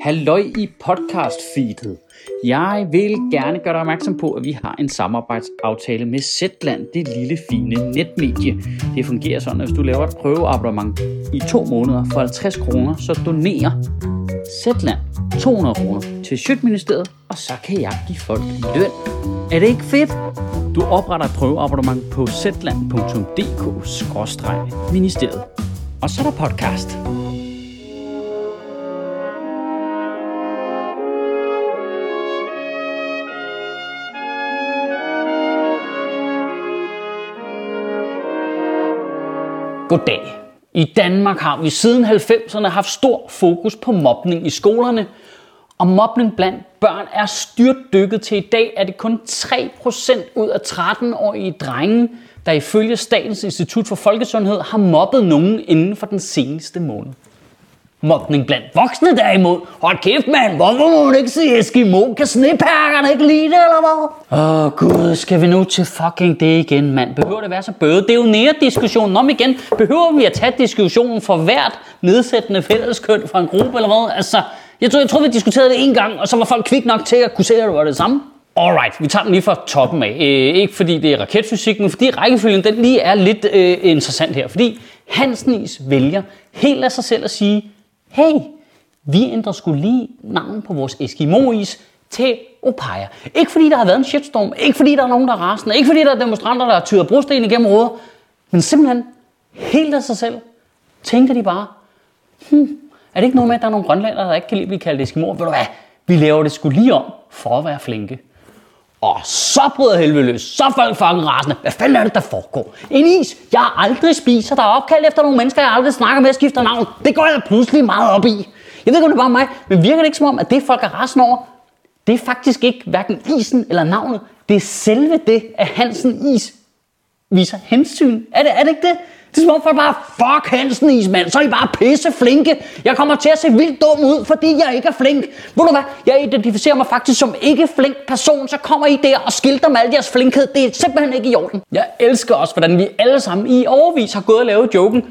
Halløj i podcast-feedet. Jeg vil gerne gøre dig opmærksom på, at vi har en samarbejdsaftale med Zetland, det lille fine netmedie. Det fungerer sådan, at hvis du laver et prøveabonnement i to måneder for 50 kroner, så donerer Zetland 200 kroner til Sjøtministeriet, og så kan jeg give folk løn. Er det ikke fedt? Du opretter et prøveabonnement på zetland.dk-ministeriet. Og så er der podcast. Goddag. I Danmark har vi siden 90'erne haft stor fokus på mobning i skolerne, og mobning blandt børn er styrtdykket til i dag, er det kun 3% ud af 13-årige drenge, der ifølge Statens Institut for Folkesundhed har mobbet nogen inden for den seneste måned. Mobning blandt voksne derimod. Hold kæft, mand. Hvorfor må hun ikke sige Eskimo? Kan snepærkerne ikke lide det, eller hvad? Åh, oh, gud. Skal vi nu til fucking det igen, mand? Behøver det være så bøde? Det er jo nære diskussionen om igen. Behøver vi at tage diskussionen for hvert nedsættende fælleskøn fra en gruppe, eller hvad? Altså, jeg tror, jeg tror, vi diskuterede det en gang, og så var folk kvik nok til at kunne se, at det var det samme. Alright, vi tager den lige fra toppen af. Øh, ikke fordi det er raketfysik, men fordi rækkefølgen den lige er lidt øh, interessant her. Fordi Hansnis vælger helt af sig selv at sige, hey, vi ændrer skulle lige navn på vores Eskimois til Opaya. Ikke fordi der har været en shitstorm, ikke fordi der er nogen, der er rasende, ikke fordi der er demonstranter, der har tyret brosten igennem rådet, men simpelthen helt af sig selv tænker de bare, hmm, er det ikke noget med, at der er nogle grønlændere, der ikke kan lide at blive kaldt Eskimoer? Ved du hvad, vi laver det skulle lige om for at være flinke. Og så bryder helvede løs. Så folk fucking rasende. Hvad fanden er det, der foregår? En is, jeg aldrig spiser, der er opkaldt efter nogle mennesker, jeg aldrig snakker med, skifter navn. Det går jeg pludselig meget op i. Jeg ved ikke, om det er bare mig, men virker det ikke som om, at det folk er rasende over, det er faktisk ikke hverken isen eller navnet. Det er selve det, at Hansen Is viser hensyn. Er det, er det ikke det? Det er som om folk bare, fuck Hansen is, mand. Så er I bare pisse flinke. Jeg kommer til at se vildt dum ud, fordi jeg ikke er flink. Ved du hvad? Jeg identificerer mig faktisk som ikke flink person. Så kommer I der og skilter med al jeres flinkhed. Det er simpelthen ikke i orden. Jeg elsker også, hvordan vi alle sammen i overvis har gået og lavet joken.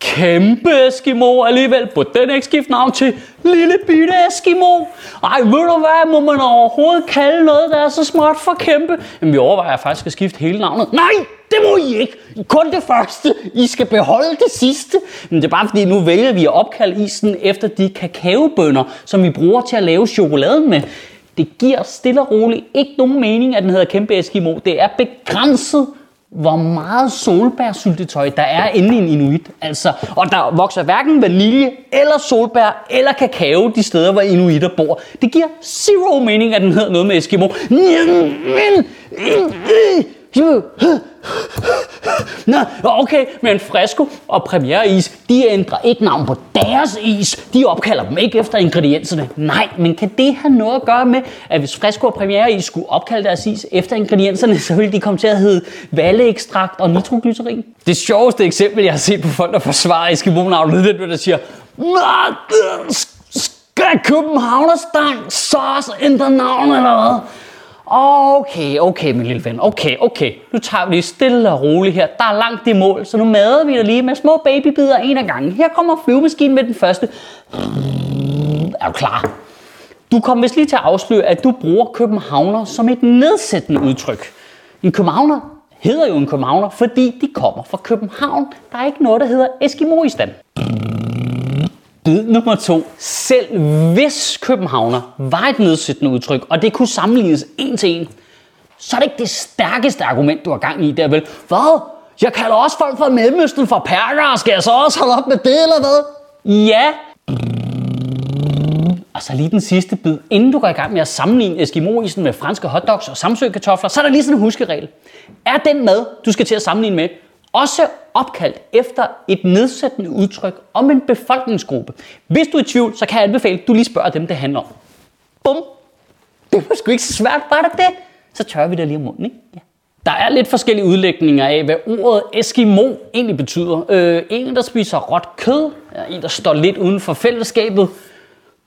Kæmpe Eskimo alligevel. På den ikke skifte navn til Lille Bitte Eskimo. Ej, ved du hvad? Må man overhovedet kalde noget, der er så smart for kæmpe? Jamen, vi overvejer faktisk at skifte hele navnet. Nej! Det må I ikke. Kun det første. I skal beholde det sidste. Men det er bare fordi, nu vælger vi at opkalde isen efter de kakaobønner, som vi bruger til at lave chokoladen med. Det giver stille og roligt ikke nogen mening, at den hedder Kæmpe Eskimo. Det er begrænset, hvor meget solbærsyltetøj der er inde i en inuit. Altså, og der vokser hverken vanilje eller solbær eller kakao de steder, hvor inuitter bor. Det giver zero mening, at den hedder noget med Eskimo. Men, øh, øh. Nå, okay, men Fresco og Premier Is, de ændrer ikke navn på deres is. De opkalder dem ikke efter ingredienserne. Nej, men kan det have noget at gøre med, at hvis Fresco og Premier Is skulle opkalde deres is efter ingredienserne, så ville de komme til at hedde valleekstrakt og nitroglycerin? Det sjoveste eksempel, jeg har set på folk, der forsvarer Eskimo-navnet, det er, der siger, skal Københavnerstang sauce ændre navn eller hvad? Okay, okay, min lille ven. Okay, okay. Nu tager vi lige stille og roligt her. Der er langt i mål, så nu mader vi dig lige med små babybider en af gangen. Her kommer flyvemaskinen med den første. Er du klar? Du kommer vist lige til at afsløre, at du bruger københavner som et nedsættende udtryk. En københavner hedder jo en københavner, fordi de kommer fra København. Der er ikke noget, der hedder Eskimoistan. Bid nummer to. Selv hvis københavner var et nedsættende udtryk, og det kunne sammenlignes en til en, så er det ikke det stærkeste argument, du har gang i der vel. Hvad? Jeg kalder også folk fra Mellemøsten for perker, og skal jeg så også holde op med det, eller hvad? Ja. Og så lige den sidste bid. Inden du går i gang med at sammenligne Eskimoisen med franske hotdogs og samsøkartofler, så er der lige sådan en huskeregel. Er den mad, du skal til at sammenligne med, også opkaldt efter et nedsættende udtryk om en befolkningsgruppe. Hvis du er i tvivl, så kan jeg anbefale, at du lige spørger dem, det handler om. Bum! Det var sgu ikke så svært, bare det. Så tør vi da lige om munden, ikke? Ja. Der er lidt forskellige udlægninger af, hvad ordet Eskimo egentlig betyder. Øh, en, der spiser råt kød, en, der står lidt uden for fællesskabet.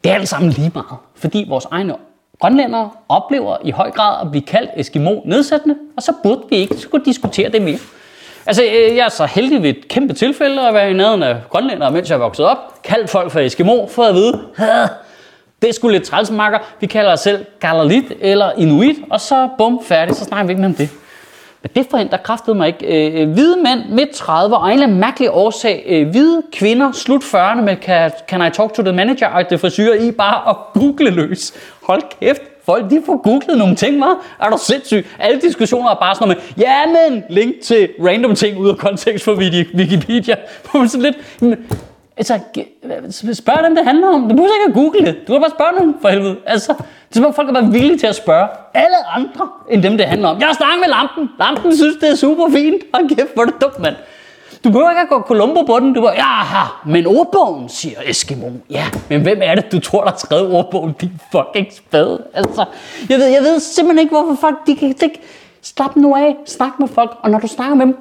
Det er alt sammen lige meget, fordi vores egne grønlændere oplever i høj grad at blive kaldt Eskimo nedsættende, og så burde vi ikke skulle diskutere det mere. Altså, øh, jeg er så heldig ved et kæmpe tilfælde at være i nærheden af grønlændere, mens jeg er vokset op. Kaldt folk for Eskimo, for at vide, det Det er sgu lidt trælsmakker. Vi kalder os selv Galalit eller Inuit, og så bum, færdig, så snakker vi ikke mere om det. Men det forhindrer kraftede mig ikke. Øh, øh, hvide mænd midt 30 og en eller anden mærkelig årsag. Øh, hvide kvinder slut 40'erne med can, can I talk to the manager og det frisyrer i bare at google løs. Hold kæft, folk de får googlet nogle ting, var. Er du sindssyg? Alle diskussioner er bare sådan noget med, ja men, link til random ting ud af kontekst for Wikipedia. Hvor sådan lidt, Altså, spørg dem, det handler om. Du behøver ikke at google det. Du kan bare spørge dem, for helvede. Altså, det er som folk er bare villige til at spørge alle andre, end dem, det handler om. Jeg har snakket med lampen. Lampen synes, det er super fint. Og kæft, hvor er det dumt, mand. Du behøver ikke at gå Columbo på den. Du var, ja, men ordbogen, siger Eskimo. Ja, men hvem er det, du tror, der har skrevet ordbogen? Din fucking spade. Altså, jeg ved, jeg ved simpelthen ikke, hvorfor folk, de kan ikke... Slap nu af, snak med folk, og når du snakker med dem,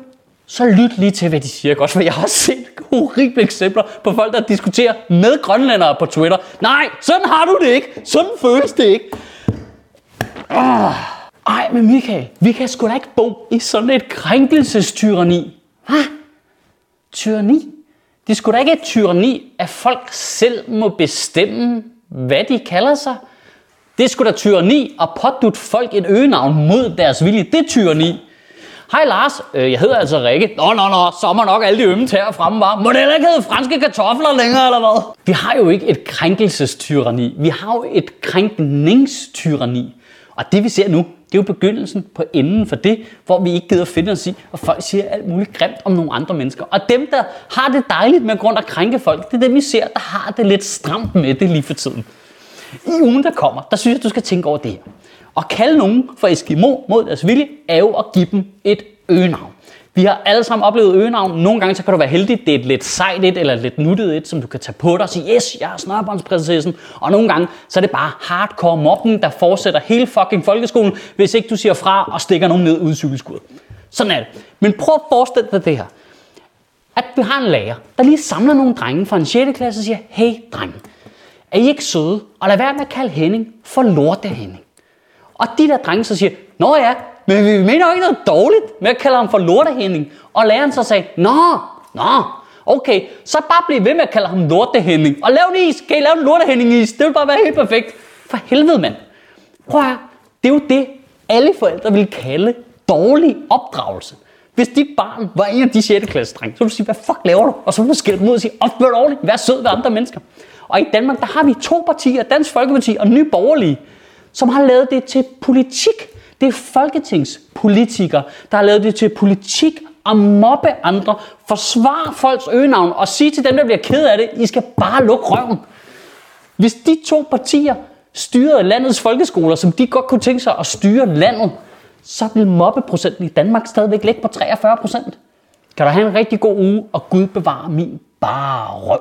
så lyt lige til, hvad de siger. Godt, for jeg har set horrible eksempler på folk, der diskuterer med grønlændere på Twitter. Nej, sådan har du det ikke. Sådan føles det ikke. Oh. Ej, men Michael, vi kan sgu da ikke bo i sådan et krænkelsestyranni. Hvad? Tyranni? Det skulle da ikke et tyranni, at folk selv må bestemme, hvad de kalder sig. Det skulle da tyranni at pådutte folk et øgenavn mod deres vilje. Det er tyranni. Hej Lars, øh, jeg hedder altså Rikke. Nå, nå, nå, så må nok alle de ømme tæer fremme, var. Må det heller ikke hedde franske kartofler længere, eller hvad? Vi har jo ikke et krænkelsestyranni. Vi har jo et krænkningstyranni. Og det vi ser nu, det er jo begyndelsen på enden for det, hvor vi ikke gider finde os i, og folk siger alt muligt grimt om nogle andre mennesker. Og dem, der har det dejligt med grund at krænke folk, det er dem, vi ser, der har det lidt stramt med det lige for tiden. I ugen, der kommer, der synes jeg, du skal tænke over det her. At kalde nogen for Eskimo mod deres vilje, er jo at give dem et øgenavn. Vi har alle sammen oplevet øgenavn. Nogle gange så kan du være heldig, det er et lidt sejt et, eller et lidt nuttet et, som du kan tage på dig og sige, yes, jeg er snørbåndsprinsessen. Og nogle gange, så er det bare hardcore mobben, der fortsætter hele fucking folkeskolen, hvis ikke du siger fra og stikker nogen ned ud i cykelskuret. Sådan er det. Men prøv at forestille dig det her. At vi har en lærer, der lige samler nogle drenge fra en 6. klasse og siger, hey drenge, er I ikke søde? Og lad være med at kalde Henning for lorte Henning. Og de der drenge så siger, Nå ja, men vi mener jo ikke noget dårligt med at kalde ham for lortehenning. Og læreren så sagde, Nå, nå, okay, så bare bliv ved med at kalde ham lortehenning. Og lav en is, kan I lave en lortehenning is? Det vil bare være helt perfekt. For helvede, mand. Prøv at det er jo det, alle forældre vil kalde dårlig opdragelse. Hvis dit barn var en af de 6. klasse drenge, så ville du sige, hvad fuck laver du? Og så ville du skælde dem ud og sige, opfør dig ordentligt, vær sød ved andre mennesker. Og i Danmark, der har vi to partier, Dansk Folkeparti og Nye Borgerlige, som har lavet det til politik. Det er folketingspolitikere, der har lavet det til politik at mobbe andre, forsvare folks øgenavn og sige til dem, der bliver ked af det, I skal bare lukke røven. Hvis de to partier styrede landets folkeskoler, som de godt kunne tænke sig at styre landet, så vil mobbeprocenten i Danmark stadigvæk ligge på 43 procent. Kan du have en rigtig god uge, og Gud bevare min bare røv.